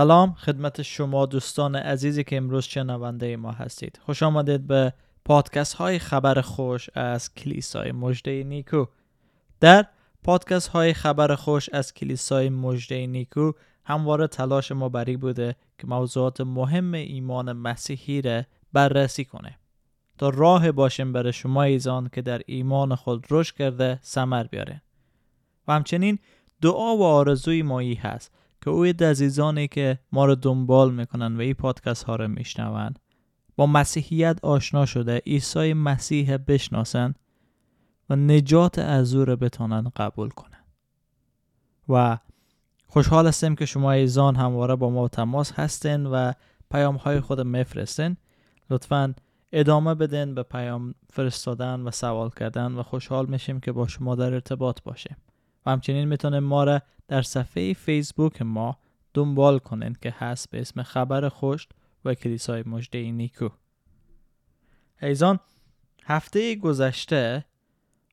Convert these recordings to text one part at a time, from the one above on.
سلام خدمت شما دوستان عزیزی که امروز شنونده ما هستید. خوش آمدید به پادکست های خبر خوش از کلیسای مجده نیکو. در پادکست های خبر خوش از کلیسای مجده نیکو همواره تلاش ما بری بوده که موضوعات مهم ایمان مسیحی را بررسی کنه. تا راه باشیم برای شما ایزان که در ایمان خود رشد کرده سمر بیاره و همچنین دعا و آرزوی مایی هست. که اوی عزیزانی که ما رو دنبال می‌کنن و این پادکست ها رو میشنون با مسیحیت آشنا شده عیسی مسیح بشناسن و نجات از او رو بتانن قبول کنن. و خوشحال هستیم که شما ایزان همواره با ما تماس هستین و پیام های خود میفرستین. لطفا ادامه بدین به پیام فرستادن و سوال کردن و خوشحال میشیم که با شما در ارتباط باشیم. و همچنین می‌تونیم ما را در صفحه فیسبوک ما دنبال کنین که هست به اسم خبر خوش و کلیسای مجده نیکو. ایزان هفته گذشته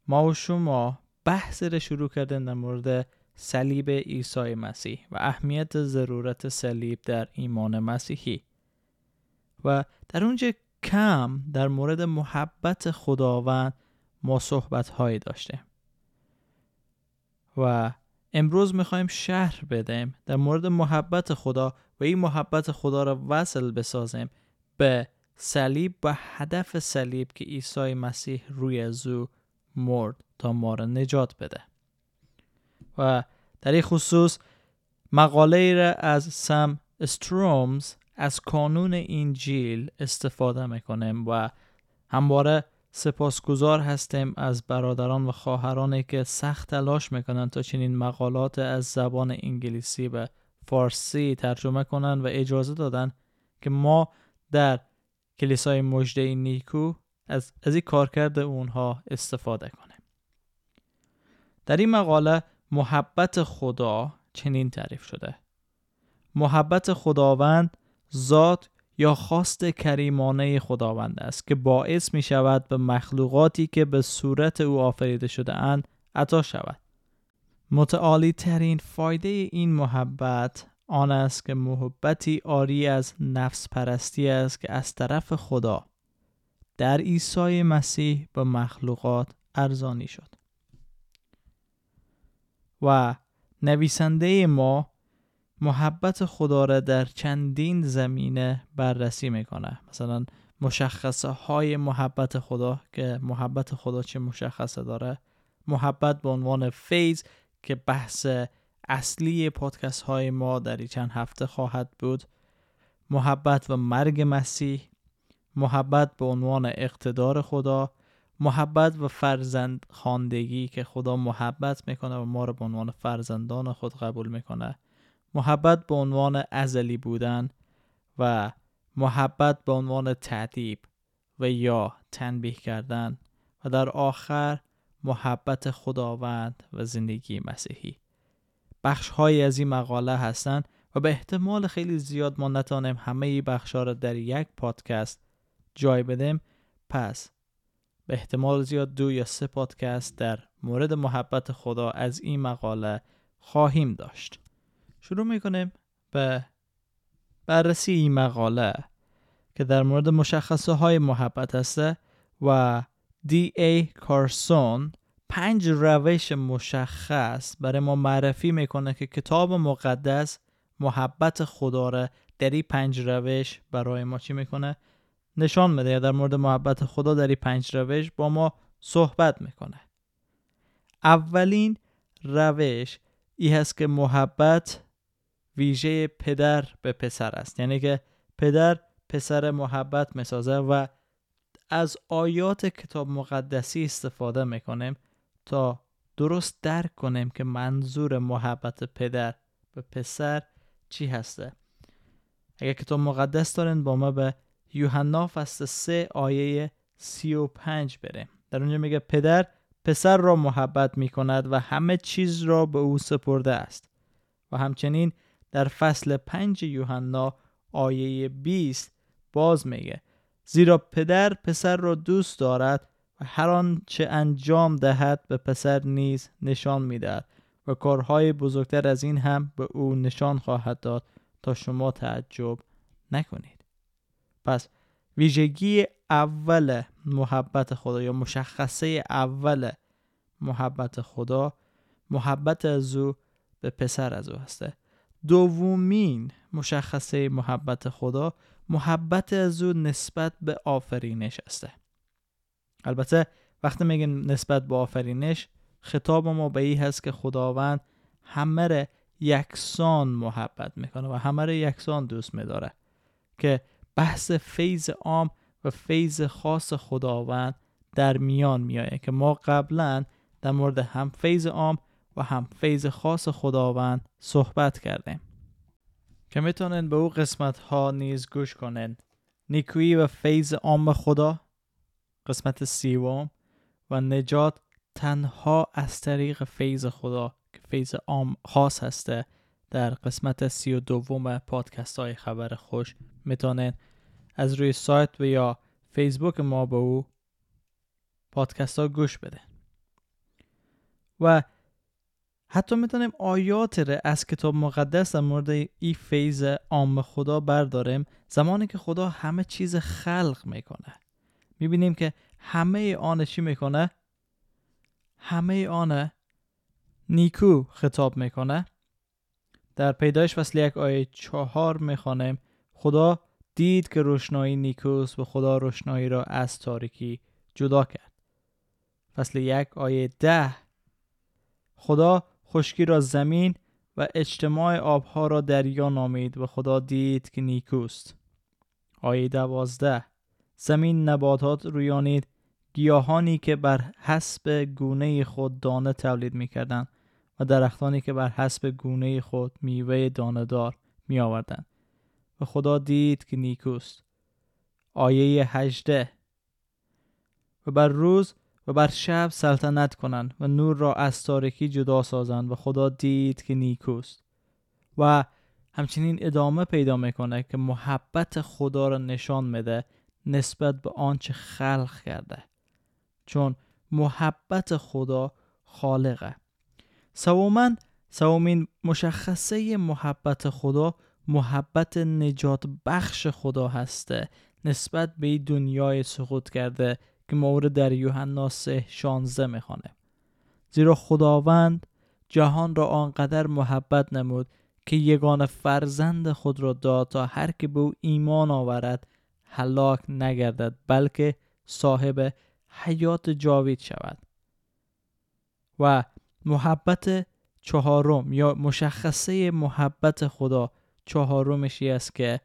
ما و شما بحث را شروع کردن در مورد صلیب عیسی مسیح و اهمیت ضرورت صلیب در ایمان مسیحی. و در اونجا کم در مورد محبت خداوند ما صحبت هایی داشتیم. و امروز می‌خوایم شهر بدیم در مورد محبت خدا و این محبت خدا را وصل بسازیم به صلیب و هدف صلیب که عیسی مسیح روی از او مرد تا ما را نجات بده. و در این خصوص مقاله را از سم استرومز از کانون انجیل استفاده می‌کنیم و همواره سپاسگزار هستیم از برادران و خواهرانی که سخت تلاش می‌کنند تا چنین مقالات از زبان انگلیسی به فارسی ترجمه کنند و اجازه دادن که ما در کلیسای مجده نیکو از, از این کارکرد اونها استفاده کنیم. در این مقاله محبت خدا چنین تعریف شده. محبت خداوند ذات یا خواست کریمانه خداوند است که باعث می شود به مخلوقاتی که به صورت او آفریده شده اند عطا شود. متعالی ترین فایده این محبت آن است که محبتی آری از نفس پرستی است که از طرف خدا در عیسی مسیح به مخلوقات ارزانی شد. و نویسنده ما محبت خدا را در چندین زمینه بررسی می‌کنه. مثلا مشخصه های محبت خدا که محبت خدا چه مشخصه داره. محبت به عنوان فیض که بحث اصلی پادکست های ما در این چند هفته خواهد بود. محبت و مرگ مسیح. محبت به عنوان اقتدار خدا. محبت و فرزند خاندگی که خدا محبت می‌کنه و ما رو به عنوان فرزندان خود قبول می‌کنه. محبت به عنوان ازلی بودن و محبت به عنوان تعدیب و یا تنبیه کردن و در آخر محبت خداوند و زندگی مسیحی. بخش های از این مقاله هستند و به احتمال خیلی زیاد ما نتانیم همه بخش ها را در یک پادکست جای بدیم. پس به احتمال زیاد دو یا سه پادکست در مورد محبت خدا از این مقاله خواهیم داشت. شروع می‌کنیم به بررسی این مقاله که در مورد مشخصه های محبت هسته و دی ای کارسون پنج روش مشخص برای ما معرفی می‌کنه که کتاب مقدس محبت خدا را در این پنج روش برای ما چی می‌کنه؟ نشان میده در مورد محبت خدا در این پنج روش با ما صحبت می‌کنه. اولین روش ای هست که محبت ویژه پدر به پسر است. یعنی که پدر پسر محبت می‌سازه و از آیات کتاب مقدسی استفاده می‌کنیم تا درست درک کنیم که منظور محبت پدر به پسر چی هسته. اگر کتاب مقدس دارین با ما به یوحنا فصل 3 آیه 35 بریم. در اونجا میگه پدر پسر را محبت می‌کند و همه چیز را به او سپرده است و همچنین در فصل 5 یوحنا آیه 20 باز میگه زیرا پدر پسر را دوست دارد و هر آنچه انجام دهد به پسر نیز نشان می‌دهد و کارهای بزرگتر از این هم به او نشان خواهد داد تا شما تعجب نکنید. پس ویژگی اول محبت خدا یا مشخصه اول محبت خدا محبت از او به پسر از او هسته. دومین مشخصه محبت خدا محبت از او نسبت به آفرینش هسته البته وقتی میگیم نسبت به آفرینش خطاب ما به این هست که خداوند همه را یکسان محبت می‌کنه و همه را یکسان دوست میداره که بحث فیض عام و فیض خاص خداوند در میان میایه که ما قبلا در مورد هم فیض عام و هم فیض خاص خداوند صحبت کردیم. که می‌تونن به او قسمت ها نیز گوش کنن. نیکویی و فیض عام خدا قسمت سیوم و نجات تنها از طریق فیض خدا که فیض عام خاص هسته. در قسمت سی و دوم پادکست های خبر خوش می‌تونن از روی سایت و یا فیسبوک ما به او پادکست ها گوش بده و حتی می‌تونیم آیات رو از کتاب مقدس در مورد ای فیض عام خدا برداریم زمانی که خدا همه چیز خلق می‌کنه. می‌بینیم که همه آن چی می‌کنه؟ همه آن نیکو خطاب می‌کنه. در پیدایش فصل یک آیه چهار می‌خوانیم خدا دید که روشنایی نیکوست و خدا روشنایی را از تاریکی جدا کرد. فصل یک آیه ده خدا خشکی را زمین و اجتماع آبها را دریا نامید و خدا دید که نیکوست. آیه دوازده. زمین نباتات رویانید. گیاهانی که بر حسب گونه خود دانه تولید می‌کردند و درختانی که بر حسب گونه خود میوه دانه دار می آوردن. و خدا دید که نیکوست. آیه هجده. و بر روز و بر شب سلطنت کنند و نور را از تاریکی جدا سازند و خدا دید که نیکوست. و همچنین ادامه پیدا می‌کنه که محبت خدا را نشان میده نسبت به آنچه خلق کرده. چون محبت خدا خالقه. سوما سومین مشخصه محبت خدا محبت نجات بخش خدا هسته نسبت به دنیای سقوط کرده که مورد در یوحنا 3 16 می‌خوانه. زیرا خداوند جهان را آنقدر محبت نمود که یگان فرزند خود را داد تا هر که به او ایمان آورد هلاک نگردد بلکه صاحب حیات جاوید شود. و محبت چهارم یا مشخصه محبت خدا چهارمشی است که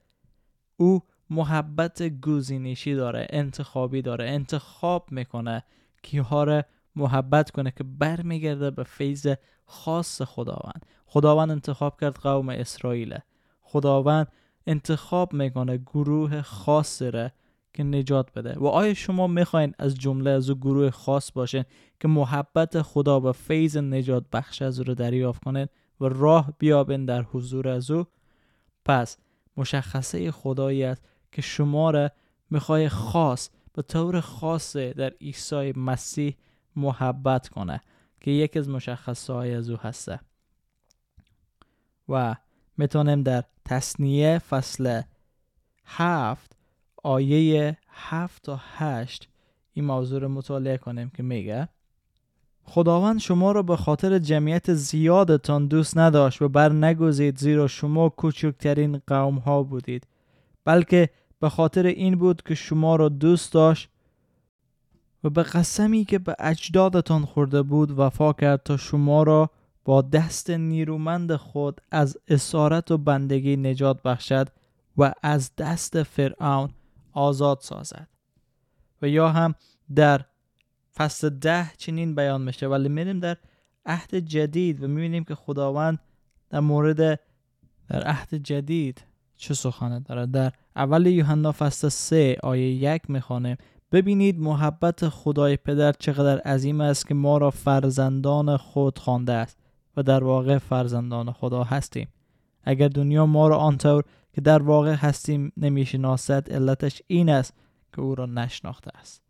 او محبت گزینشی داره انتخابی داره انتخاب می‌کنه کیها را محبت کنه که برمیگرده به فیض خاص خداوند. خداوند انتخاب کرد قوم اسرائیل. خداوند انتخاب می‌کنه گروه خاصی را که نجات بده. و آیا شما می‌خواین از جمله از او گروه خاص باشین که محبت خدا و فیض نجات بخش از او رو دریافت کنین و راه بیابین در حضور از او؟ پس مشخصه خدایی است که شما را می‌خوای خاص به طور خاص در عیسی مسیح محبت کنه که یکی از مشخصه های از او هسته. و می‌تونیم در تصنیه فصل هفت آیه هفت تا هشت این موضوع رو مطالعه کنیم که میگه خداوند شما را به خاطر جمعیت زیادتان دوست نداشت و بر نگذید زیرا شما کوچکترین قوم ها بودید بلکه به خاطر این بود که شما را دوست داشت و به قسمی که به اجدادتان خورده بود وفا کرد تا شما را با دست نیرومند خود از اسارت و بندگی نجات بخشد و از دست فرعون آزاد سازد. و یا هم در فصل ده چنین بیان میشه. ولی میریم در عهد جدید و می‌بینیم که خداوند در مورد در عهد جدید چه سخنه داره؟ در اول یوحنا فصل سه آیه یک می‌خوانیم ببینید محبت خدای پدر چقدر عظیم است که ما را فرزندان خود خوانده است و در واقع فرزندان خدا هستیم. اگر دنیا ما را آنطور که در واقع هستیم نمی‌شناسد علتش این است که او را نشناخته است.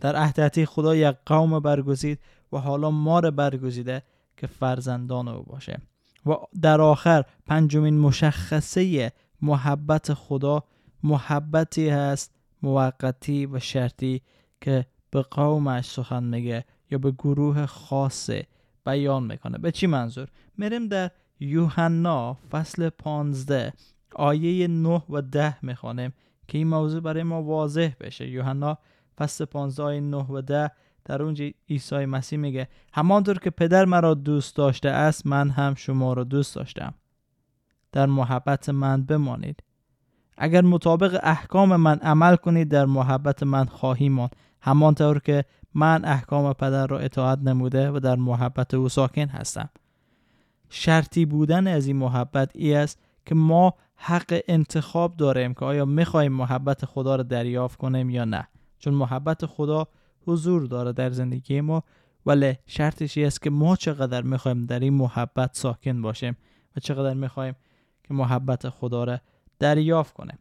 در عهد خدا یک قوم برگزید و حالا ما را برگزیده که فرزندان او باشه. و در آخر پنجمین مشخصه محبت خدا محبتی هست موقتی و شرطی که به قومش سخن میگه یا به گروه خاص بیان می‌کنه. به چی منظور؟ میریم در یوحنا فصل 15 آیه 9 و 10 می‌خوانیم که این موضوع برای ما واضح بشه. یوحنا فصل 15 آیه 9 و 10 در اونجا عیسی مسیح میگه همانطور که پدر مرا دوست داشته است من هم شما را دوست داشتم. در محبت من بمانید. اگر مطابق احکام من عمل کنید در محبت من خواهی ماند. همانطور که من احکام پدر را اطاعت نموده و در محبت او ساکن هستم. شرطی بودن از این محبت ای است که ما حق انتخاب داریم که آیا می‌خواهیم محبت خدا را دریافت کنیم یا نه. چون محبت خدا حضور داره در زندگی ما ولی شرطش است که ما چقدر می‌خوایم در این محبت ساکن باشیم و چقدر می‌خوایم که محبت خدا را دریافت کنیم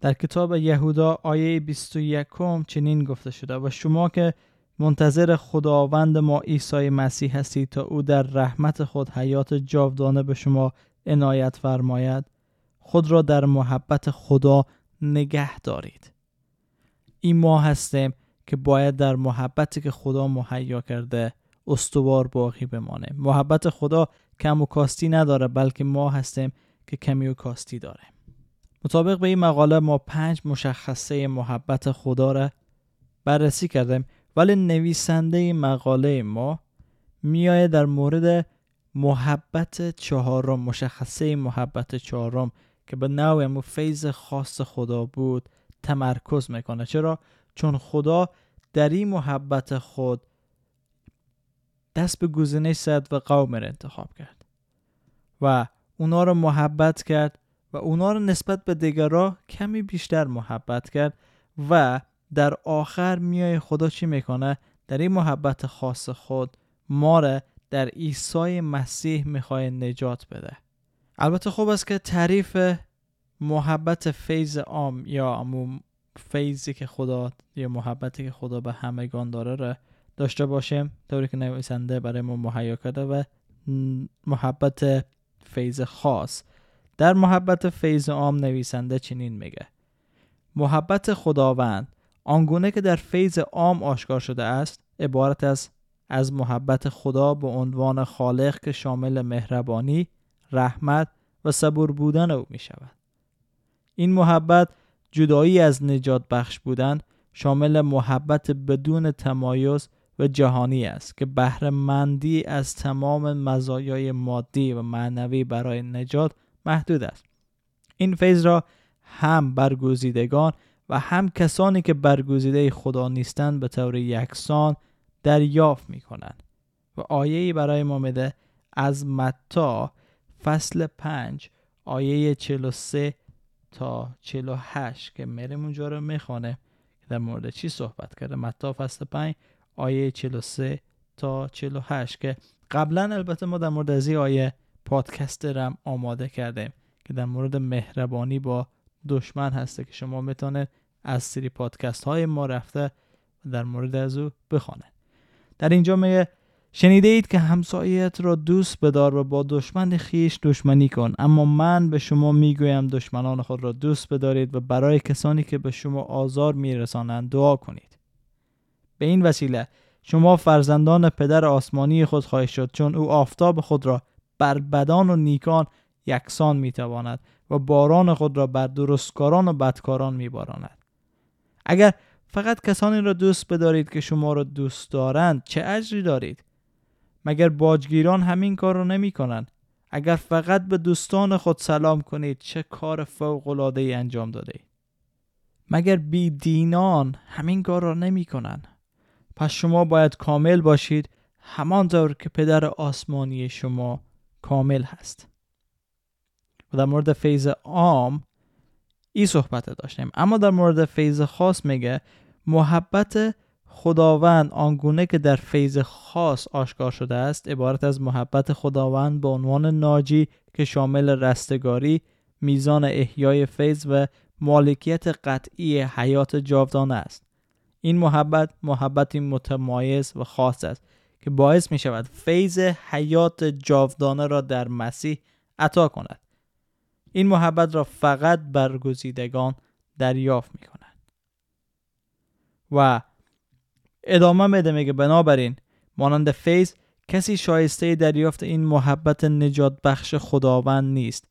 در کتاب یهودا آیه 21 چنین گفته شده و شما که منتظر خداوند ما عیسی مسیح هستید تا او در رحمت خود حیات جاودانه به شما عنایت فرماید خود را در محبت خدا نگه دارید. این ما هستیم که باید در محبتی که خدا مهیا کرده استوار باقی بمانیم محبت خدا کم و کاستی نداره بلکه ما هستیم که کمی و کاستی داریم مطابق به این مقاله ما پنج مشخصه محبت خدا را بررسی کردیم ولی نویسنده مقاله ما میایه در مورد محبت چهارم مشخصه محبت چهارم که به نوع فیض خاص خدا بود تمرکز می‌کنه. چرا؟ چون خدا در این محبت خود دست به گزینه صد و قوم را انتخاب کرد و اونا رو محبت کرد و اونا رو نسبت به دیگرها کمی بیشتر محبت کرد و در آخر میای خدا چی می‌کنه؟ در این محبت خاص خود ما را در عیسی مسیح می‌خوای نجات بده. البته خوب است که تعریف محبت فیض عام یا امو فیضی که خدا یا محبتی که خدا به همگان داره را داشته باشیم طوری که نویسنده برای ما مهیا کرده و محبت فیض خاص در محبت فیض عام نویسنده چنین میگه محبت خداوند آنگونه که در فیض عام آشکار شده است عبارت از از محبت خدا به عنوان خالق که شامل مهربانی، رحمت و صبور بودن او می شود. این محبت جدایی از نجات بخش بودن شامل محبت بدون تمایز و جهانی است که بهرهمندی از تمام مزایای مادی و معنوی برای نجات محدود است. این فیض را هم برگزیدگان و هم کسانی که برگزیده خدا نیستند به طور یکسان دریافت می کنند و آیه برای ما میده از متا فصل 5 آیه 43 تا 48 که میریم اونجا رو می‌خوانه که در مورد چی صحبت کرده متا فصل 5 آیه 43 تا 48 که قبلا البته ما در مورد از این آیه پادکست رم آماده کردیم که در مورد مهربانی با دشمن هسته که شما می‌تونه از سری پادکست های ما رفته در مورد از او بخوانه. در اینجا میگه شنیده اید که همسایت را دوست بدار و با دشمن خیش دشمنی کن اما من به شما می‌گویم دشمنان خود را دوست بدارید و برای کسانی که به شما آزار میرسانند دعا کنید. به این وسیله شما فرزندان پدر آسمانی خود خواهید شد چون او آفتاب خود را بر بدان و نیکان یکسان می‌تواند و باران خود را بر درستکاران و بدکاران میباراند. اگر فقط کسانی را دوست بدارید که شما را دوست دارند چه اجری دارید؟ مگر باجگیران همین کار را نمی کنند اگر فقط به دوستان خود سلام کنید چه کار فوق العاده ای انجام داده اید مگر بی دینان همین کار را نمی کنند پس شما باید کامل باشید همانطور که پدر آسمانی شما کامل هست. و در مورد فیض عام این صحبت داشتیم. اما در مورد فیض خاص میگه محبت خداوند آنگونه که در فیض خاص آشکار شده است عبارت از محبت خداوند به عنوان ناجی که شامل رستگاری میزان احیای فیض و مالکیت قطعی حیات جاودانه است. این محبت محبتی متمایز و خاص است که باعث می شود فیض حیات جاودانه را در مسیح عطا کند. این محبت را فقط برگزیدگان دریافت می کنند و ادامه میده میگه بنابراین مانند فیض کسی شایسته دریافت این محبت نجات بخش خداوند نیست.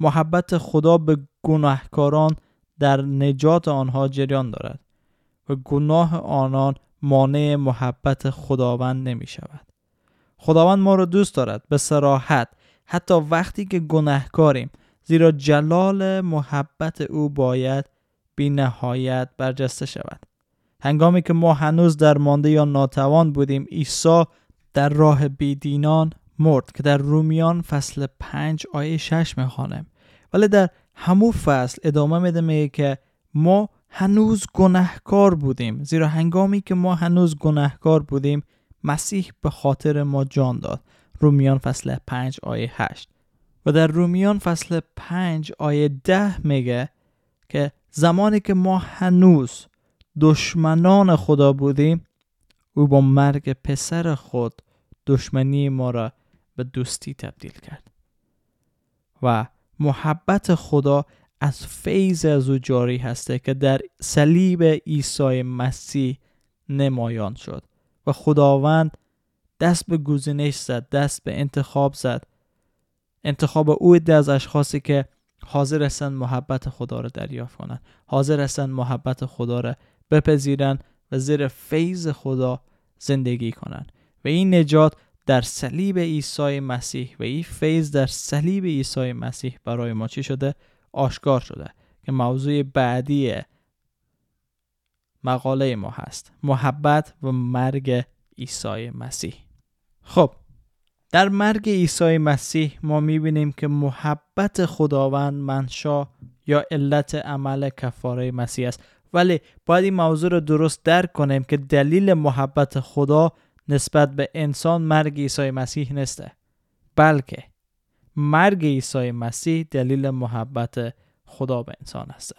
محبت خدا به گناهکاران در نجات آنها جریان دارد. و گناه آنان مانع محبت خداوند نمی شود خداوند ما را دوست دارد به سراحت حتی وقتی که گناهکاریم زیرا جلال محبت او باید بی نهایت برجسته شود. هنگامی که ما هنوز در مانده یا ناتوان بودیم عیسی در راه بیدینان مرد که در رومیان فصل 5 آیه 6 می‌خوانم ولی در همون فصل ادامه میده میگه که ما هنوز گناهکار بودیم زیرا هنگامی که ما هنوز گناهکار بودیم مسیح به خاطر ما جان داد. رومیان فصل 5 آیه 8 و در رومیان فصل 5 آیه 10 میگه که زمانی که ما هنوز دشمنان خدا بودیم او با مرگ پسر خود دشمنی ما را به دوستی تبدیل کرد. و محبت خدا از فیض از او جاری هسته که در صلیب عیسی مسیح نمایان شد و خداوند دست به گزینش زد دست به انتخاب زد. انتخاب او از اشخاصی که حاضر هستند محبت خدا را دریافت کنند حاضر هستند محبت خدا را بپذیرند و زیر فیض خدا زندگی کنند. و این نجات در صلیب عیسی مسیح و این فیض در صلیب عیسی مسیح برای ما چی شده؟ آشکار شده که موضوع بعدی مقاله ما هست. محبت و مرگ عیسی مسیح. خب در مرگ عیسی مسیح ما می‌بینیم که محبت خداوند منشا یا علت عمل کفاره مسیح است. ولی باید این موضوع رو درست درک کنیم که دلیل محبت خدا نسبت به انسان مرگ عیسی مسیح نسته بلکه مرگ عیسی مسیح دلیل محبت خدا به انسان است.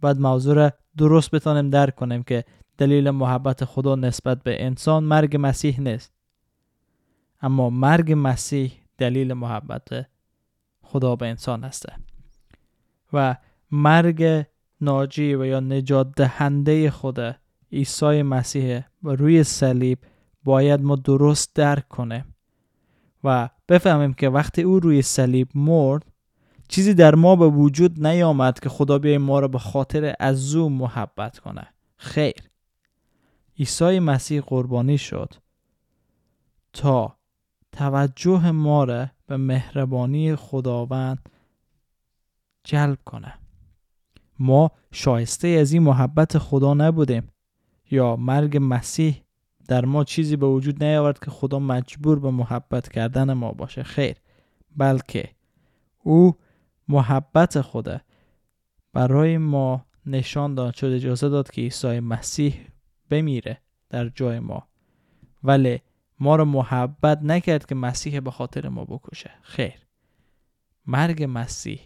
بعد موضوع را درست بتانیم درک کنیم که دلیل محبت خدا نسبت به انسان مرگ مسیح نیست. اما مرگ مسیح دلیل محبت خدا به انسان است. و مرگ ناجی و یا نجات دهنده خدا عیسی مسیح و روی صلیب باید ما درست درک کنیم. و بفهمیم که وقتی او روی صلیب مرد چیزی در ما به وجود نیامد که خدا بیای ما را به خاطر از او محبت کنه. خیر. عیسی مسیح قربانی شد تا توجه ما را به مهربانی خداوند جلب کنه. ما شایسته از این محبت خدا نبودیم یا مرگ مسیح در ما چیزی به وجود نیاورد که خدا مجبور به محبت کردن ما باشه. خیر. بلکه او محبت خدا برای ما نشان داد شد اجازه داد که عیسی مسیح بمیره در جای ما. ولی ما رو محبت نکرد که مسیح به خاطر ما بکشه. خیر. مرگ مسیح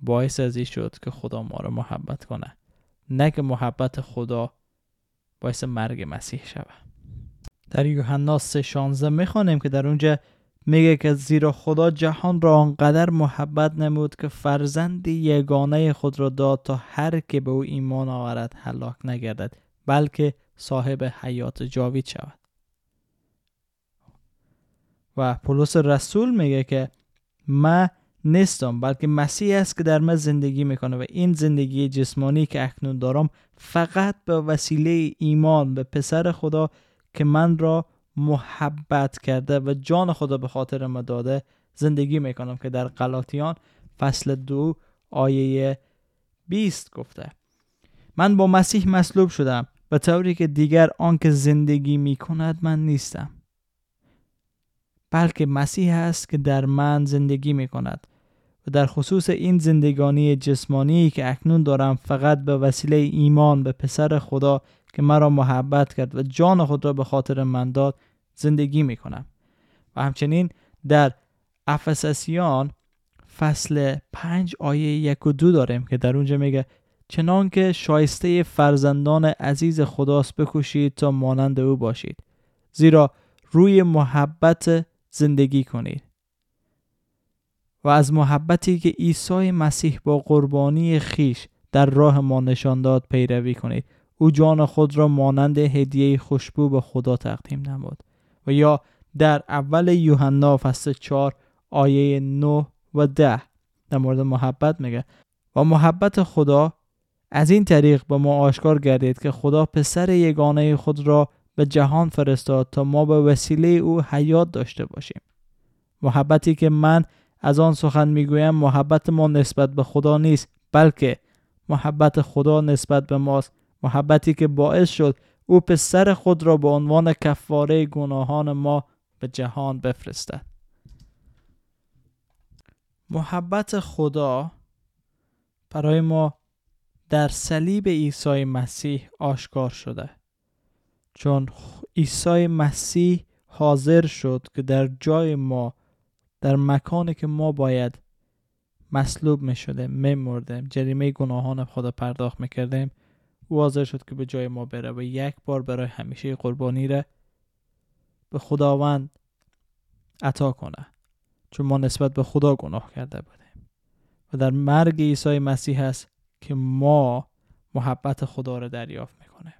باعث از این شد که خدا ما رو محبت کنه. نه که محبت خدا باعث مرگ مسیح شود. در یوحنا 3:16 می‌خوانیم که در اونجا میگه که زیرا خدا جهان را آنقدر محبت نمود که فرزند یگانه خود را داد تا هر که به او ایمان آورد هلاک نگردد بلکه صاحب حیات جاوید شود. و پولس رسول میگه که من نیستم بلکه مسیح است که در من زندگی می‌کنه و این زندگی جسمانی که اکنون دارم فقط به وسیله ایمان به پسر خدا که من را محبت کرده و جان خدا به خاطر ما داده زندگی می‌کنم که در قلاتیان فصل دو آیه 20 گفته. من با مسیح مصلوب شدم به طوری که دیگر آنکه زندگی می‌کند من نیستم. بلکه مسیح است که در من زندگی می کند و در خصوص این زندگانی جسمانی که اکنون دارم فقط به وسیله ایمان به پسر خدا که مرا محبت کرد و جان خود را به خاطر من داد زندگی می کنم و همچنین در افسسیان فصل پنج آیه یک و دو داریم که در اونجا میگه چنان که شایسته فرزندان عزیز خداست بکوشید تا مانند او باشید. زیرا روی محبت زندگی کنید. و از محبتی که عیسی مسیح با قربانی خیش در راه ما نشان داد پیروی کنید. او جان خود را مانند هدیه خوشبو به خدا تقدیم نمود و یا در اول یوحنا فصل 4 آیه 9 و 10 در مورد محبت میگه و محبت خدا از این طریق به ما آشکار گردید که خدا پسر یگانه خود را به جهان فرستاد تا ما به وسیله او حیات داشته باشیم. محبتی که من از آن سخن می‌گویم محبت ما نسبت به خدا نیست بلکه محبت خدا نسبت به ماست. محبتی که باعث شد او پسر خود را به عنوان کفاره گناهان ما به جهان بفرستد محبت خدا برای ما در صلیب عیسی مسیح آشکار شده. چون عیسی مسیح حاضر شد که در جای ما در مکانی که ما باید مصلوب می شده می مردیم جریمه گناهان خدا پرداخت می کردیم او حاضر شد که به جای ما بره و یک بار برای همیشه قربانی را به خداوند عطا کنه چون ما نسبت به خدا گناه کرده بودیم. و در مرگ عیسی مسیح است که ما محبت خدا را دریافت می‌کنیم.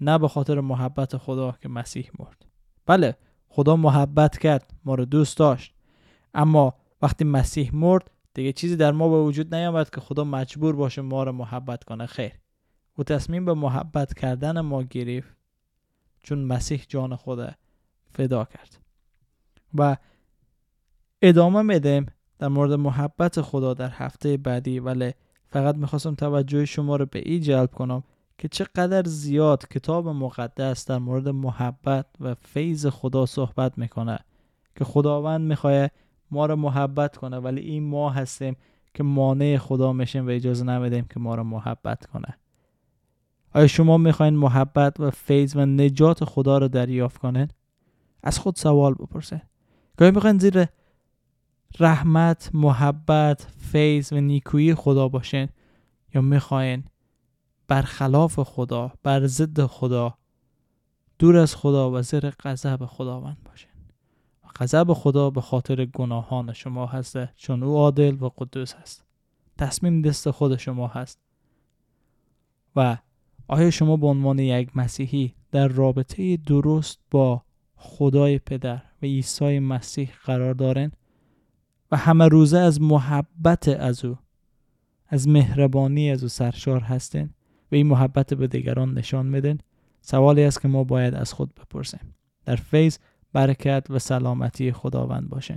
نه به خاطر محبت خدا که مسیح مرد. بله خدا محبت کرد ما رو دوست داشت. اما وقتی مسیح مرد دیگه چیزی در ما به وجود نیامد که خدا مجبور باشه ما رو محبت کنه. خیر. او تصمیم به محبت کردن ما گرفت چون مسیح جان خود فدا کرد. و ادامه میدیم در مورد محبت خدا در هفته بعدی ولی فقط می‌خواستم توجه شما رو به این جلب کنم که چقدر زیاد کتاب مقدس در مورد محبت و فیض خدا صحبت می‌کنه که خداوند می‌خواه ما رو محبت کنه ولی این ما هستیم که مانع خدا میشیم و اجازه نمیدیم که ما رو محبت کنه. آیا شما می‌خواین محبت و فیض و نجات خدا رو دریافت کنین؟ از خود سوال بپرسه. گاهی می‌خواین زیر رحمت محبت فیض و نیکویی خدا باشین یا می‌خواین برخلاف خدا بر ضد خدا دور از خدا و زیر غضب خداوند باشین. غضب خدا به خاطر گناهان شما هسته چون او عادل و قدوس هست. تصمیم دست خود شما هست. و آیا شما به عنوان یک مسیحی در رابطه درست با خدای پدر و عیسی مسیح قرار دارین؟ و همه روزه از محبت از او از مهربانی از او سرشار هستین و این محبت به دیگران نشان میدن سوالی است که ما باید از خود بپرسیم. در فیض برکت و سلامتی خداوند باشین.